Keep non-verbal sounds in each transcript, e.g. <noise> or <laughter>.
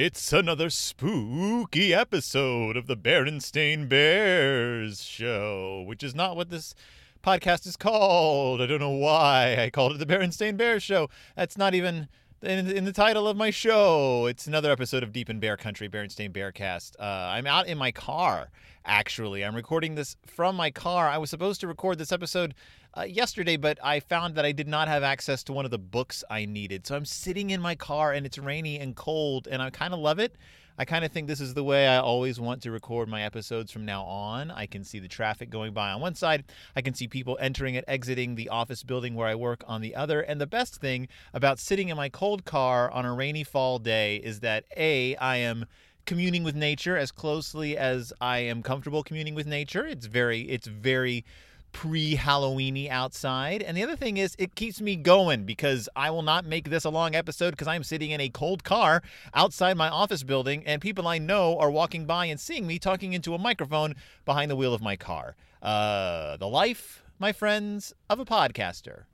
It's another spooky episode of the Berenstain Bears show, which is not what this podcast is called. I don't know why I called it the Berenstain Bears show. That's not even in, in the title of my show. It's another episode of Deep in Bear Country, Berenstain Bearcast. Uh, I'm out in my car, actually. I'm recording this from my car. I was supposed to record this episode uh, yesterday, but I found that I did not have access to one of the books I needed. So I'm sitting in my car and it's rainy and cold, and I kind of love it. I kind of think this is the way I always want to record my episodes from now on. I can see the traffic going by on one side, I can see people entering and exiting the office building where I work on the other. And the best thing about sitting in my cold car on a rainy fall day is that A, I am communing with nature as closely as I am comfortable communing with nature. It's very, it's very pre-Halloweeny outside. And the other thing is it keeps me going because I will not make this a long episode because I'm sitting in a cold car outside my office building and people I know are walking by and seeing me talking into a microphone behind the wheel of my car. Uh, the life, my friends, of a podcaster.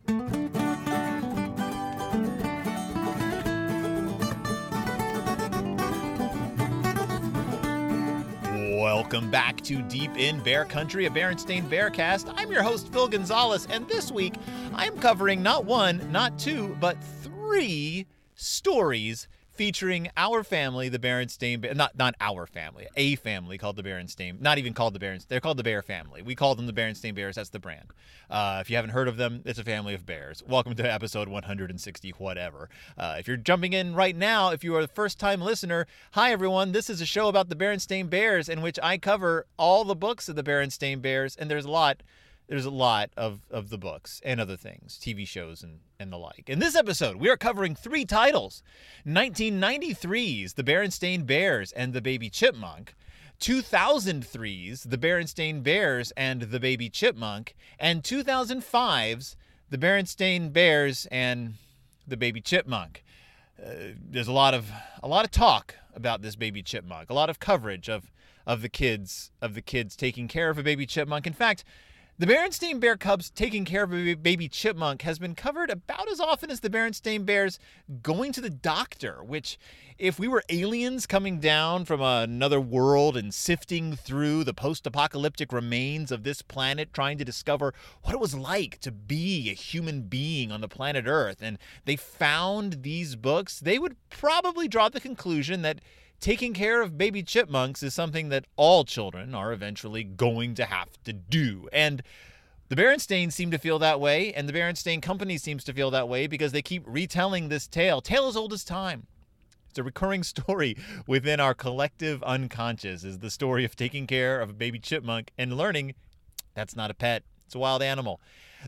Welcome back to Deep in Bear Country, a Berenstain Bearcast. I'm your host, Phil Gonzalez, and this week I'm covering not one, not two, but three stories featuring our family, the Berenstain not not our family, a family called the Berenstain, not even called the Berenstain, they're called the Bear family. We call them the Berenstain Bears, that's the brand. Uh, if you haven't heard of them, it's a family of bears. Welcome to episode 160, whatever. Uh, if you're jumping in right now, if you are the first time listener, hi everyone, this is a show about the Berenstain Bears in which I cover all the books of the Berenstain Bears, and there's a lot there's a lot of, of the books and other things, TV shows and, and the like. In this episode, we are covering three titles 1993's The Berenstain Bears and the Baby Chipmunk, 2003's The Berenstain Bears and the Baby Chipmunk, and 2005's The Berenstain Bears and the Baby Chipmunk. Uh, there's a lot of a lot of talk about this baby chipmunk, a lot of coverage of of the kids of the kids taking care of a baby chipmunk. In fact, the Berenstain Bear Cubs taking care of a baby chipmunk has been covered about as often as the Berenstain Bears going to the doctor, which, if we were aliens coming down from another world and sifting through the post apocalyptic remains of this planet, trying to discover what it was like to be a human being on the planet Earth, and they found these books, they would probably draw the conclusion that taking care of baby chipmunks is something that all children are eventually going to have to do. And the Berenstain seem to feel that way, and the Berenstain Company seems to feel that way because they keep retelling this tale. Tale as old as time. It's a recurring <laughs> story within our collective unconscious is the story of taking care of a baby chipmunk and learning that's not a pet, it's a wild animal.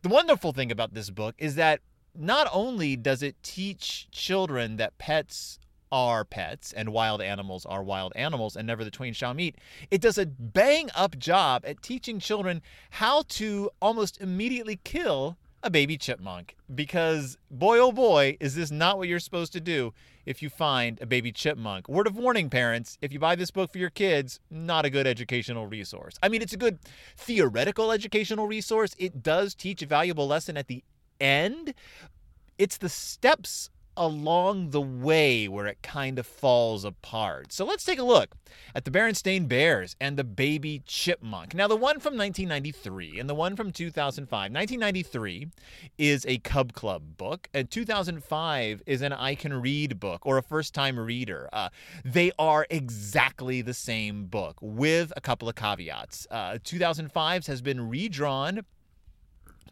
The wonderful thing about this book is that not only does it teach children that pets are pets and wild animals are wild animals and never the twain shall meet. It does a bang up job at teaching children how to almost immediately kill a baby chipmunk because boy oh boy is this not what you're supposed to do if you find a baby chipmunk. Word of warning parents, if you buy this book for your kids, not a good educational resource. I mean, it's a good theoretical educational resource. It does teach a valuable lesson at the end. It's the steps along the way where it kind of falls apart. So let's take a look at the Berenstain Bears and the Baby Chipmunk. Now, the one from 1993 and the one from 2005. 1993 is a Cub Club book, and 2005 is an I Can Read book or a first time reader. Uh, they are exactly the same book with a couple of caveats. Uh, 2005's has been redrawn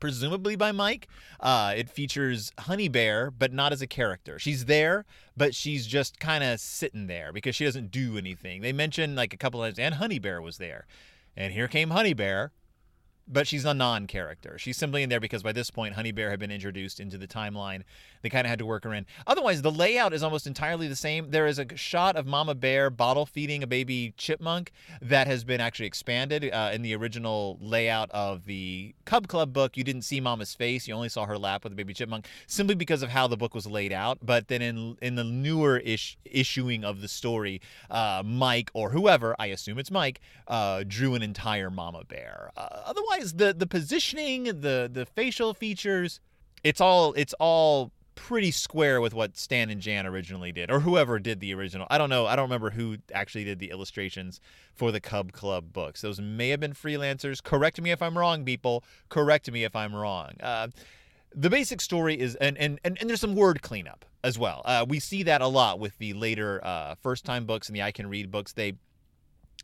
presumably by Mike. Uh, it features Honey Bear, but not as a character. She's there, but she's just kind of sitting there because she doesn't do anything. They mention like a couple times, and Honey Bear was there. And here came Honey Bear, but she's a non character. She's simply in there because by this point, Honey Bear had been introduced into the timeline. They kind of had to work her in. Otherwise, the layout is almost entirely the same. There is a shot of Mama Bear bottle feeding a baby chipmunk that has been actually expanded. Uh, in the original layout of the Cub Club book, you didn't see Mama's face, you only saw her lap with the baby chipmunk, simply because of how the book was laid out. But then in, in the newer ish issuing of the story, uh, Mike or whoever, I assume it's Mike, uh, drew an entire Mama Bear. Uh, the the positioning, the the facial features, it's all it's all pretty square with what Stan and Jan originally did, or whoever did the original. I don't know. I don't remember who actually did the illustrations for the Cub Club books. Those may have been freelancers. Correct me if I'm wrong, people. Correct me if I'm wrong. Uh, the basic story is, and, and, and, and there's some word cleanup as well. Uh, we see that a lot with the later uh, first time books and the I Can Read books. They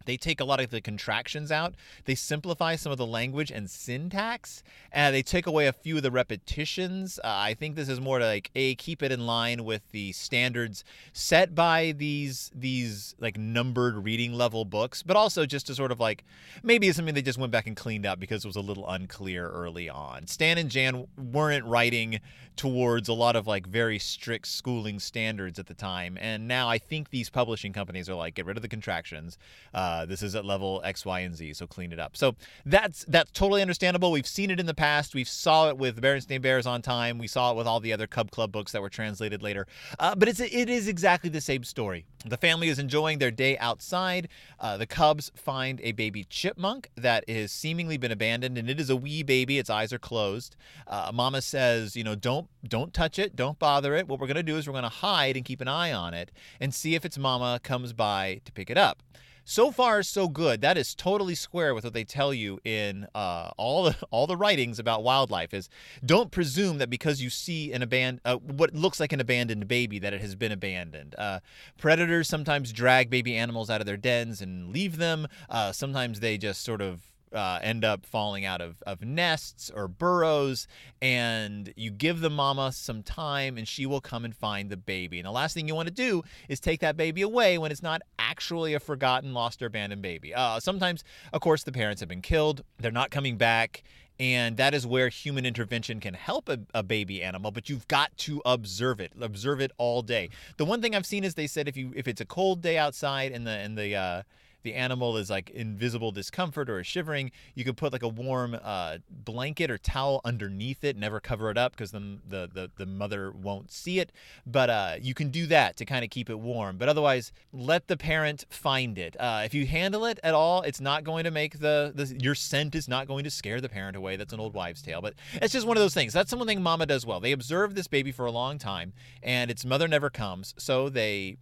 they take a lot of the contractions out. They simplify some of the language and syntax. And they take away a few of the repetitions. Uh, I think this is more to like a keep it in line with the standards set by these these like numbered reading level books, but also just to sort of like maybe it's something they just went back and cleaned up because it was a little unclear early on. Stan and Jan weren't writing towards a lot of like very strict schooling standards at the time, and now I think these publishing companies are like get rid of the contractions. Uh, uh, this is at level X, Y, and Z, so clean it up. So that's that's totally understandable. We've seen it in the past. We saw it with Berenstain Bears on time. We saw it with all the other Cub Club books that were translated later. Uh, but it's it is exactly the same story. The family is enjoying their day outside. Uh, the Cubs find a baby chipmunk that has seemingly been abandoned, and it is a wee baby. Its eyes are closed. Uh, Mama says, you know, don't don't touch it, don't bother it. What we're gonna do is we're gonna hide and keep an eye on it and see if its mama comes by to pick it up so far so good. That is totally square with what they tell you in uh, all the all the writings about wildlife is don't presume that because you see an abandoned uh, what looks like an abandoned baby that it has been abandoned. Uh, predators sometimes drag baby animals out of their dens and leave them. Uh, sometimes they just sort of uh, end up falling out of, of nests or burrows, and you give the mama some time and she will come and find the baby. And the last thing you want to do is take that baby away when it's not actually a forgotten, lost, or abandoned baby. Uh, sometimes, of course, the parents have been killed, they're not coming back. And that is where human intervention can help a, a, baby animal, but you've got to observe it. Observe it all day. The one thing I've seen is they said if you if it's a cold day outside and the and the uh, the animal is like invisible discomfort or is shivering, you can put like a warm uh, blanket or towel underneath it. Never cover it up because the, the, the the mother won't see it. But uh, you can do that to kind of keep it warm. But otherwise, let the parent find it. Uh, if you handle it at all, it's not going to make the, the your scent is not going to scare the parent away. That's an old wives' tale. But it's just one of those things. That's one thing Mama does well. They observe this baby for a long time, and its mother never comes, so they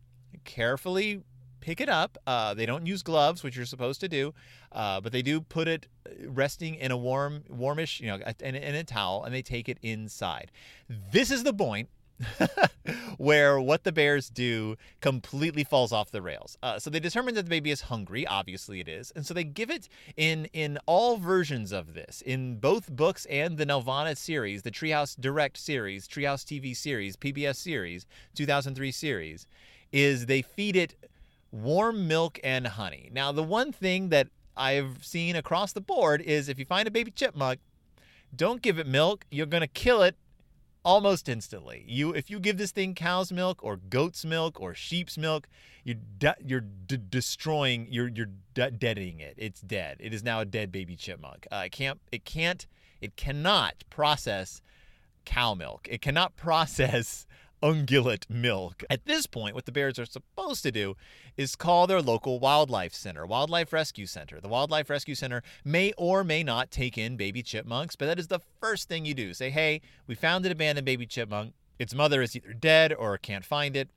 carefully pick it up. Uh, they don't use gloves, which you're supposed to do, uh, but they do put it uh, resting in a warm, warmish, you know, in, in a towel, and they take it inside. This is the point <laughs> where what the bears do completely falls off the rails. Uh, so they determine that the baby is hungry. Obviously, it is, and so they give it in in all versions of this, in both books and the Nelvana series, the Treehouse Direct series, Treehouse TV series, PBS series, 2003 series, is they feed it warm milk and honey. Now, the one thing that I've seen across the board is if you find a baby chipmunk, don't give it milk. You're going to kill it almost instantly. You if you give this thing cow's milk or goat's milk or sheep's milk, you're de- you're de- destroying you're you're de- deading it. It's dead. It is now a dead baby chipmunk. Uh, it can't it can't it cannot process cow milk. It cannot <laughs> process ungulate milk. At this point, what the bears are supposed to do is call their local wildlife center, Wildlife Rescue Center. The Wildlife Rescue Center may or may not take in baby chipmunks, but that is the first thing you do. Say, hey, we found an abandoned baby chipmunk. Its mother is either dead or can't find it.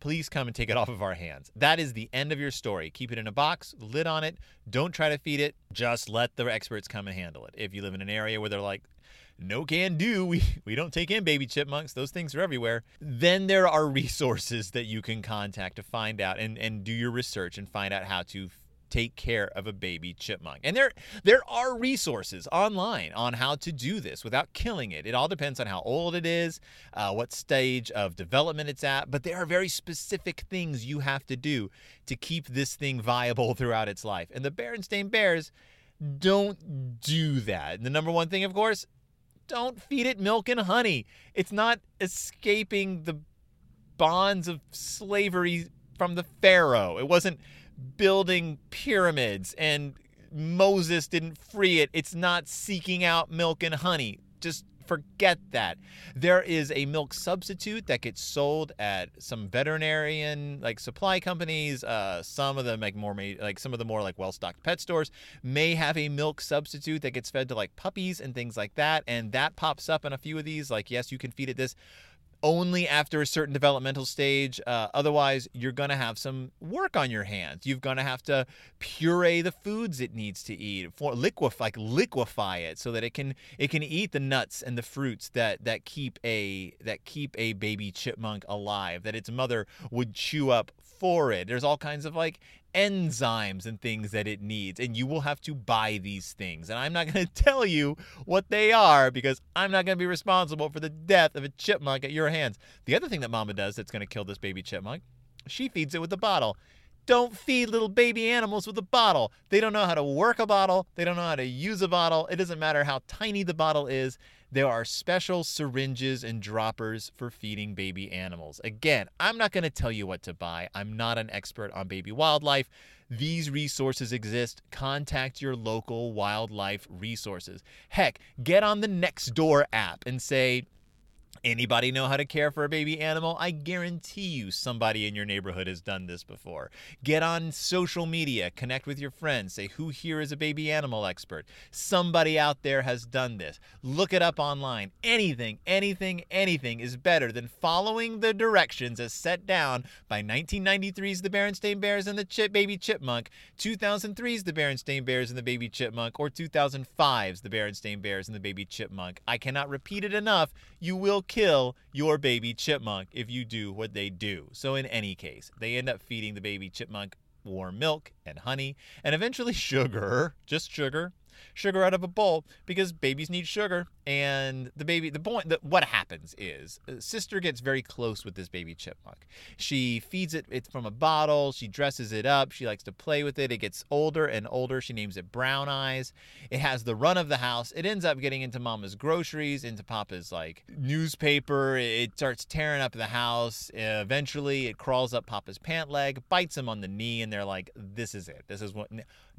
Please come and take it <laughs> off of our hands. That is the end of your story. Keep it in a box, lid on it. Don't try to feed it. Just let the experts come and handle it. If you live in an area where they're like, no can do. <laughs> We, we don't take in baby chipmunks. Those things are everywhere. Then there are <laughs> resources that you can contact to find out and, and do your research and find out how to take care of a baby chipmunk. And there there are resources online on how to do this without killing it. It all depends on how old it is, uh, what stage of development it's at, but there are very specific things you have to do to keep this thing viable <laughs> throughout its life. And the Berenstain Bears don't do that. And the number one thing, of course, don't feed it milk and honey. It's not escaping the bonds of slavery from the Pharaoh. It wasn't building pyramids and Moses didn't free it. It's not seeking out milk and honey. Just forget that. There is a milk substitute that gets sold at some veterinarian like supply companies. Uh, some of them like more like some of the more like well-stocked pet stores may have a milk substitute that gets fed to like puppies and things like that. And that pops up in a few of these. Like yes, you can feed it this. Only after a certain developmental stage. Uh, otherwise, you're going to have some work on your hands. You're going to have to puree the foods it needs to eat, for liquefy, like liquefy it, so that it can it can eat the nuts and the fruits that that keep a that keep a baby chipmunk alive. That its mother would chew up for it. There's all kinds of like enzymes and things that it needs, and you will have to buy these things. And I'm not going <laughs> to tell you what they are because I'm not going to be responsible for the death of a chipmunk at your hands. The other thing that mama does that's going to kill this baby chipmunk, she feeds it with a bottle. Don't feed little baby animals with a bottle. They don't know how to work a bottle. They don't know how to use a bottle. It doesn't matter how tiny the bottle is. There are special syringes and droppers for feeding baby animals. Again, I'm not going to tell you what to buy. I'm not an expert on baby wildlife. These resources exist. Contact your local wildlife resources. Heck, get on the Nextdoor app and say, Anybody know how to care for a baby animal? I guarantee you somebody in your neighborhood has done this before. Get on social media, connect with your friends, say who here is a baby animal expert. Somebody out there has done this. Look it up online. Anything, anything, anything is better than following the directions as set down by 1993's The Berenstain Bears and the Chip Baby Chipmunk, 2003's The Berenstain Bears and the Baby Chipmunk, or 2005's The Berenstain Bears and the Baby Chipmunk. I cannot repeat it enough. You will kill your baby chipmunk if you do what they do. So, in any case, they end up feeding the baby chipmunk warm milk and honey and eventually <laughs> sugar, just sugar, sugar out of a bowl because babies need sugar. And the baby, the point, the, what happens is, uh, sister gets very close with this baby chipmunk. She feeds it, it's from a bottle. She dresses it up. She likes to play with it. It gets older and older. She names it Brown Eyes. It has the run of the house. It ends up getting into mama's groceries, into papa's like newspaper. It starts tearing up the house. Eventually, it crawls up papa's pant leg, bites him on the knee, and they're like, this is it. This is what,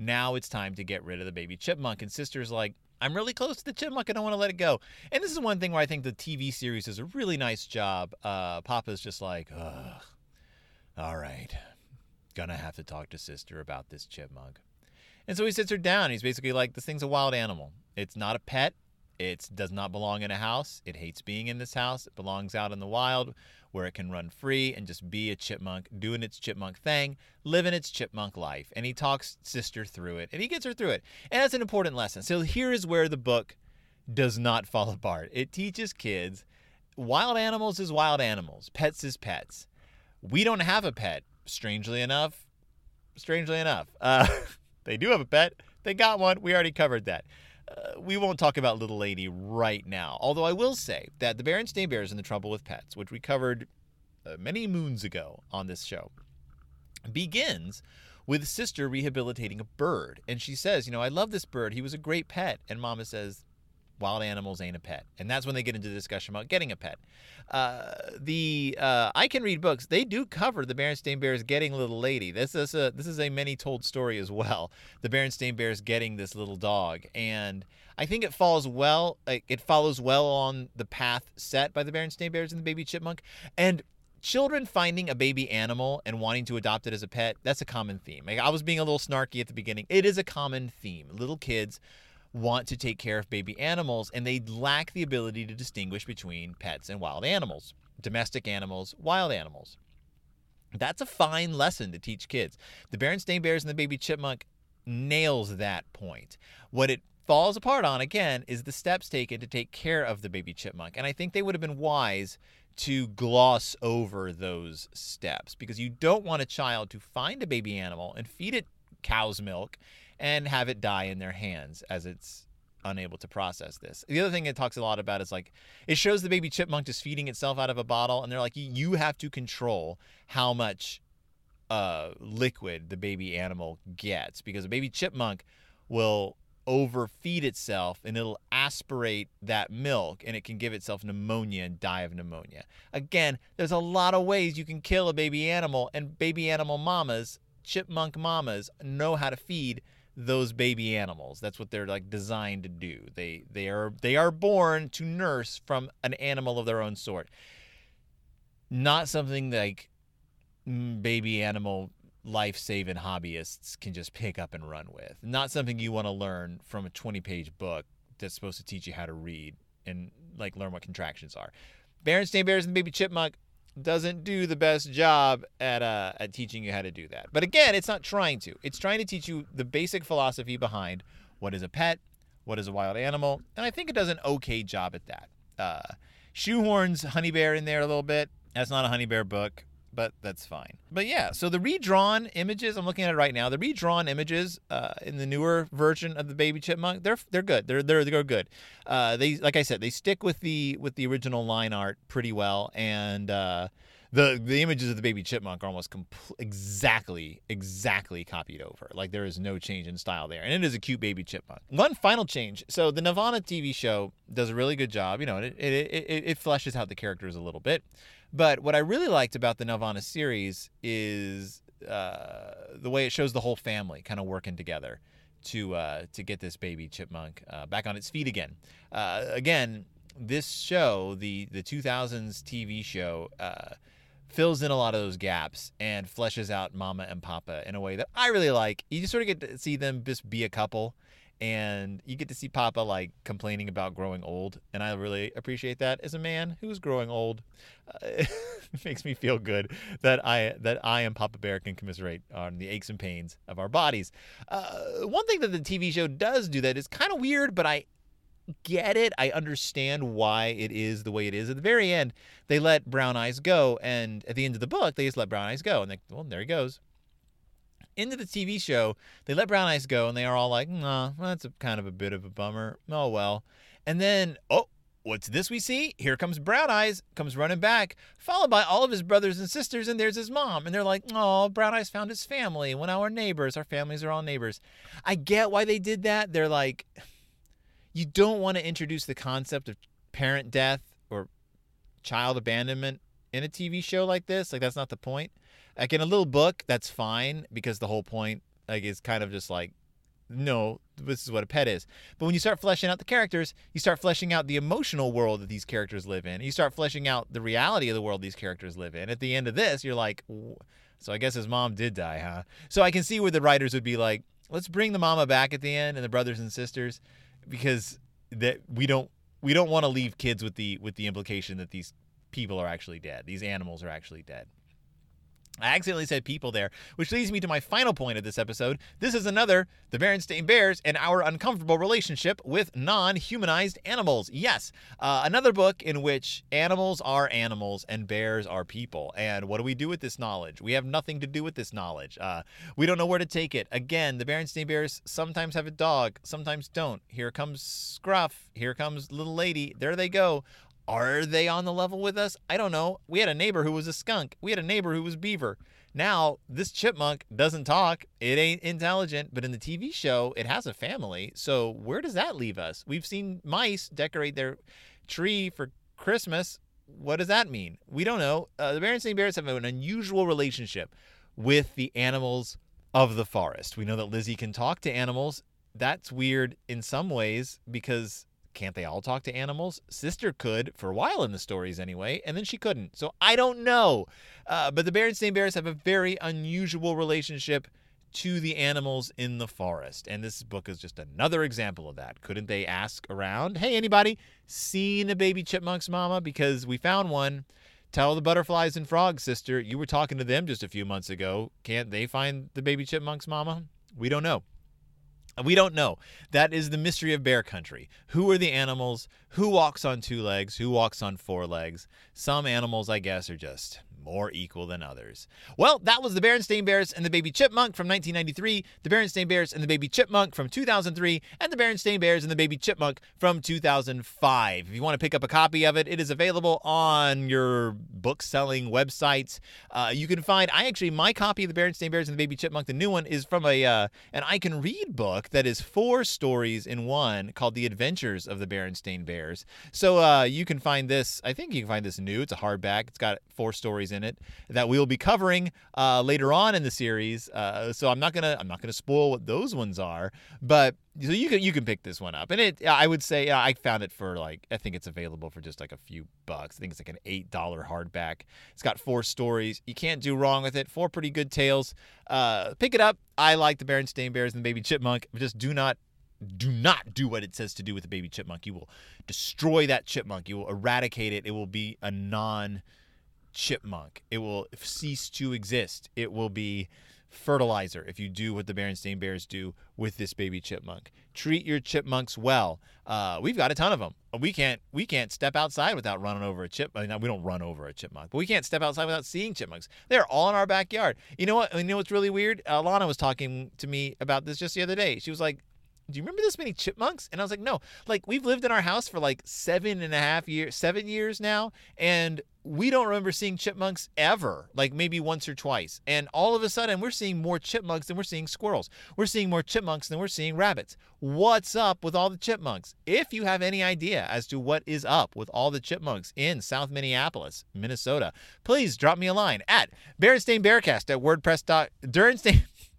now it's time to get rid of the baby chipmunk. And sister's like, I'm really close to the chipmunk. I don't want to let it go. And this is one thing where I think the TV series does a really nice job. Uh, Papa's just like, ugh, all right, gonna have to talk to sister about this chipmunk. And so he sits her down. He's basically like, this thing's a wild animal. It's not a pet. It does not belong in a house. It hates being in this house. It belongs out in the wild where it can run free and just be a chipmunk, doing its chipmunk thing, living its chipmunk life. And he talks sister through it and he gets her through it. And that's an important lesson. So here is where the book does not fall <laughs> apart. It teaches kids wild animals is wild animals, pets is pets. We don't have a pet, strangely enough. Strangely enough. Uh, <laughs> they do have a pet. They got one. We already covered that. Uh, we won't talk about Little Lady right now. Although I will say that the Berenstain Bears and the Trouble with Pets, which we covered uh, many moons ago on this show, begins with Sister rehabilitating a bird. And she says, You know, I love this bird. He was a great pet. And Mama says, wild animals ain't a pet. And that's when they get into the discussion about getting a pet. Uh, the uh, I can read books. They do cover the Berenstain Bears getting little lady. This is a this is a many told story as well. The Berenstain Bears getting this little dog, and I think it falls well. It follows well on the path set by the Berenstain Bears and the Baby Chipmunk, and children finding a baby animal and wanting to adopt it as a pet that's a common theme like i was being a little snarky at the beginning it is a common theme little kids want to take care of baby animals and they lack the ability to distinguish between pets and wild animals, domestic animals, wild animals. That's a fine lesson to teach kids. The Berenstain Bears and the Baby Chipmunk nails that point. What it falls apart on, again, is the steps taken to take care of the baby chipmunk. And I think they would have been wise to gloss over those steps because you don't want a child to find a baby animal and feed it cow's milk and have it die in their hands as it's unable to process this. The other thing it talks a lot about is like it shows the baby chipmunk just feeding itself out of a bottle, and they're like, you have to control how much uh, liquid the baby animal gets because a baby chipmunk will overfeed itself and it'll aspirate that milk and it can give itself pneumonia and die of pneumonia. Again, there's a lot of ways you can kill a baby animal, and baby animal mamas, chipmunk mamas, know how to feed those baby animals. That's what they're like designed to do. They they are they are born to nurse from an animal of their own sort. Not something like mm, baby animal life-saving hobbyists can just pick up and run with. Not something you want to learn from a 20-page book that's supposed to teach you how to read and like learn what contractions are. Berenstain Bears and the Baby Chipmunk doesn't do the best job at uh, at teaching you how to do that. But again, it's not trying to. It's trying to teach you the basic philosophy behind what is a pet, what is a wild animal, and I think it does an okay job at that. Uh, shoehorns Honey Bear in there a little bit. That's not a Honey Bear book but that's fine. But yeah, so the redrawn images, I'm looking at it right now. The redrawn images uh, in the newer version of the Baby Chipmunk, they're they're good. They're they're they're good. Uh, they like I said, they stick with the with the original line art pretty well, and uh, the the images of the Baby Chipmunk are almost compl- exactly exactly copied over. Like there is no change in style there, and it is a cute Baby Chipmunk. One final change. So the Nelvana TV show does a really good job. You know, it it it, it fleshes out the characters a little bit. But what I really liked about the Nelvana series is uh, the way it shows the whole family kind of working together to uh, to get this baby chipmunk uh, back on its feet again. Uh, again, this show, the the 2000s TV show, uh, fills in a lot of those gaps and fleshes out Mama and Papa in a way that I really like. You just sort of get to see them just be a couple and you get to see Papa like complaining about growing old, and I really appreciate that as a man who's growing old. Uh, <laughs> it makes me feel good that I that I and Papa Bear can commiserate on the aches and pains of our bodies. Uh, one thing that the TV show does do that is kind of weird, but I get it. I understand why it is the way it is. At the very end, they let Brown Eyes go, and at the end of the book, they just let Brown Eyes go, and they, well, there he goes into the TV show, they let Brown Eyes go, and they are all like, "Nah, well, that's a kind of a bit of a bummer." Oh well. And then, oh, what's this we see? Here comes Brown Eyes, comes running back, followed by all of his brothers and sisters, and there's his mom. And they're like, "Oh, Brown Eyes found his family. When our neighbors, our families are all neighbors." I get why they did that. They're like, you don't want to introduce the concept of parent death or child abandonment in a TV show like this. Like that's not the point. Like in a little book, that's fine because the whole point like is kind of just like no, this is what a pet is. But when you start fleshing out the characters, you start fleshing out the emotional world that these characters live in. You start fleshing out the reality of the world these characters live in. At the end of this, you're like, so I guess his mom did die, huh? So I can see where the writers would be like, let's bring the mama back at the end and the brothers and sisters because that we don't we don't want to leave kids with the with the implication that these people are actually dead. These animals are actually dead. I accidentally said people there, which leads me to my final point of this episode. This is another The Berenstain Bears and Our Uncomfortable Relationship with Non Humanized Animals. Yes, uh, another book in which animals are animals and bears are people. And what do we do with this knowledge? We have nothing to do with this knowledge. Uh, we don't know where to take it. Again, the Berenstain Bears sometimes have a dog, sometimes don't. Here comes Scruff. Here comes Little Lady. There they go. Are they on the level with us? I don't know. We had a neighbor who was a skunk. We had a neighbor who was beaver. Now, this chipmunk doesn't talk. It ain't intelligent, but in the TV show, it has a family. So, where does that leave us? We've seen mice decorate their tree for Christmas. What does that mean? We don't know. Uh, the Berenstain Bears have an unusual relationship with the animals of the forest. We know that Lizzie can talk to animals. That's weird in some ways because can't they all talk to animals? Sister could for a while in the stories anyway, and then she couldn't. So I don't know. Uh, but the Berenstain Bears have a very unusual relationship to the animals in the forest. And this book is just another example of that. Couldn't they ask around, hey, anybody seen a baby chipmunk's mama? Because we found one. Tell the butterflies and frogs, sister, you were talking to them just a few months ago. Can't they find the baby chipmunk's mama? We don't know. Uh, we don't know. That is the mystery of bear country. Who are the animals? Who walks on two legs? Who walks on four legs? Some animals, I guess, are just more equal than others. Well, that was the Berenstain Bears and the Baby Chipmunk from 1993, the Berenstain Bears and the Baby Chipmunk from 2003, and the Berenstain Bears and the Baby Chipmunk from 2005. If you want to pick up a copy of it, it is available on your book selling websites. Uh, you can find, I actually, my copy of the Berenstain Bears and the Baby Chipmunk, the new one, is from a uh, an I Can Read book that is four stories in one called The Adventures of the Berenstain Bears. So uh, you can find this, I think you can find this new. It's a hardback, it's got four stories in it that we will be covering uh, later on in the series. Uh, so I'm not gonna I'm not gonna spoil what those ones are, but so you can you can pick this one up, and it I would say I found it for like I think it's available for just like a few bucks. I think it's like an eight dollar hardback. It's got four stories. You can't do wrong with it. Four pretty good tales. Uh, pick it up. I like the Berenstain Bears and the Baby Chipmunk. Just do not do not do what it says to do with the baby chipmunk. You will destroy that chipmunk. You will eradicate it. It will be a non chipmunk. It will cease to exist. It will be fertilizer if you do what the Berenstain Bears do with this baby chipmunk. Treat your chipmunks well. Uh, we've got a ton of them. We can't we can't step outside without running over a chip. I mean, we don't run over a chipmunk, but we can't step outside without seeing chipmunks. They're all in our backyard. You know what? You know what's really weird? Uh, Lana was talking to me about this just the other day. She was like, do you remember this many chipmunks? And I was like, no. Like we've lived in our house for like seven and a half years, seven years now, and we don't remember seeing chipmunks ever, like maybe once or twice. And all of a sudden, we're seeing more chipmunks than we're seeing squirrels. We're seeing more chipmunks than we're seeing rabbits. What's up with all the chipmunks? If you have any idea as to what is up with all the chipmunks in South Minneapolis, Minnesota, please drop me a line at Berenstain Bearcast at WordPress. Berenstain. <laughs>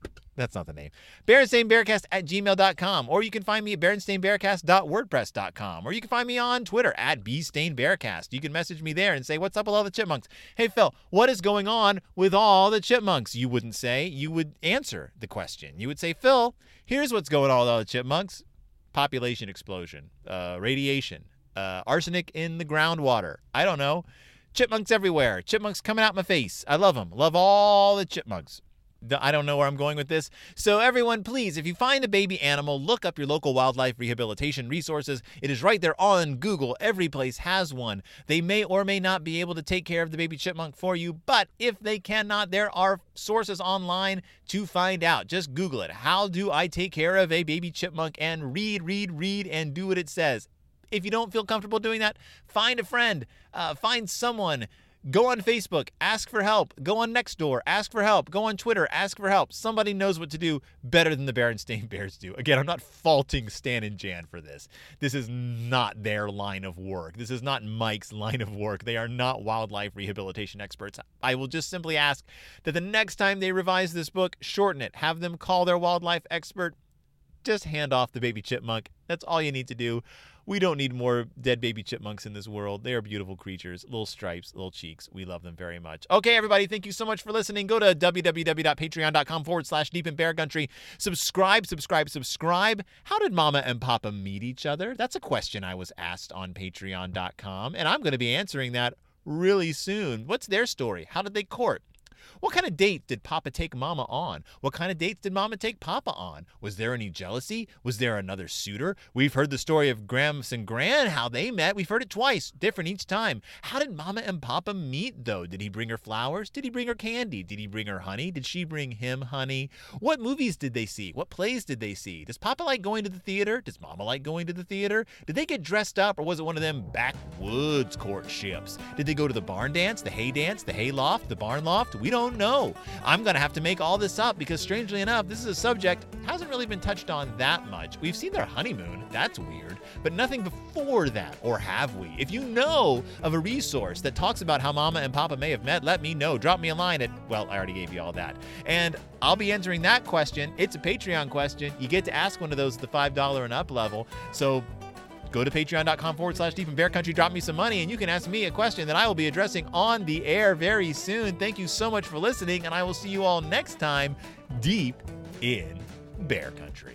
That's not the name. BerenstainBearcast at gmail.com. Or you can find me at BerenstainBearcast.wordpress.com. Or you can find me on Twitter at BStainBearcast. You can message me there and say, What's up with all the chipmunks? Hey, Phil, what is going on with all the chipmunks? You wouldn't say. You would answer the question. You would say, Phil, here's what's going on with all the chipmunks population explosion, uh, radiation, uh, arsenic in the groundwater. I don't know. Chipmunks everywhere. Chipmunks coming out my face. I love them. Love all the chipmunks. I don't know where I'm going with this. So, everyone, please, if you find a baby animal, look up your local wildlife rehabilitation resources. It is right there on Google. Every place has one. They may or may not be able to take care of the baby chipmunk for you, but if they cannot, there are sources online to find out. Just Google it. How do I take care of a baby chipmunk? And read, read, read, and do what it says. If you don't feel comfortable doing that, find a friend, uh, find someone Go on Facebook, ask for help. Go on Nextdoor, ask for help. Go on Twitter, ask for help. Somebody knows what to do better than the Berenstain <laughs> Bears do. Again, I'm not faulting Stan and Jan for this. This is not their line of work. This is not Mike's <laughs> line of work. They are not wildlife rehabilitation experts. I will just simply ask that the next time they revise this book, shorten it. Have them call their wildlife expert. Just hand off the baby chipmunk. That's all you need to do. We don't need more dead baby chipmunks in this world. They are beautiful creatures, little stripes, little cheeks. We love them very much. Okay, everybody, thank you so much for listening. Go to www.patreon.com forward slash deep in bear country. Subscribe, subscribe, subscribe. How did Mama and Papa meet each other? That's a question I was asked on patreon.com, and I'm going to be answering that really soon. What's their story? How did they court? What kind of date did Papa take Mama on? What kind of dates did Mama take Papa on? Was there any jealousy? Was there another suitor? We've heard the story of Gramps and Gran, how they met. We've heard it twice, different each time. How did Mama and Papa meet, though? Did he bring her flowers? Did he bring her candy? Did he bring her honey? Did she bring him honey? What movies did they see? What plays did they see? Does Papa like going to the theater? Does Mama like going to the theater? Did they get dressed up, or was it one of them backwoods courtships? Did they go to the barn dance, the hay dance, the hay loft, the barn loft? We don't know. I'm going to have to make all this up because, strangely enough, this is a subject hasn't really been touched on that much. We've seen their honeymoon. That's weird. But nothing before that, or have we? If you know of a resource that talks about how Mama and Papa may have met, let me know. Drop me a line at, well, I already gave you all that. And I'll be answering that question. It's a Patreon question. You get to ask one of those at the $5 and up level. So Go to patreon.com forward slash deep in bear country, drop me some money, and you can ask me a question that I will be addressing on the air very soon. Thank you so much for listening, and I will see you all next time deep in bear country.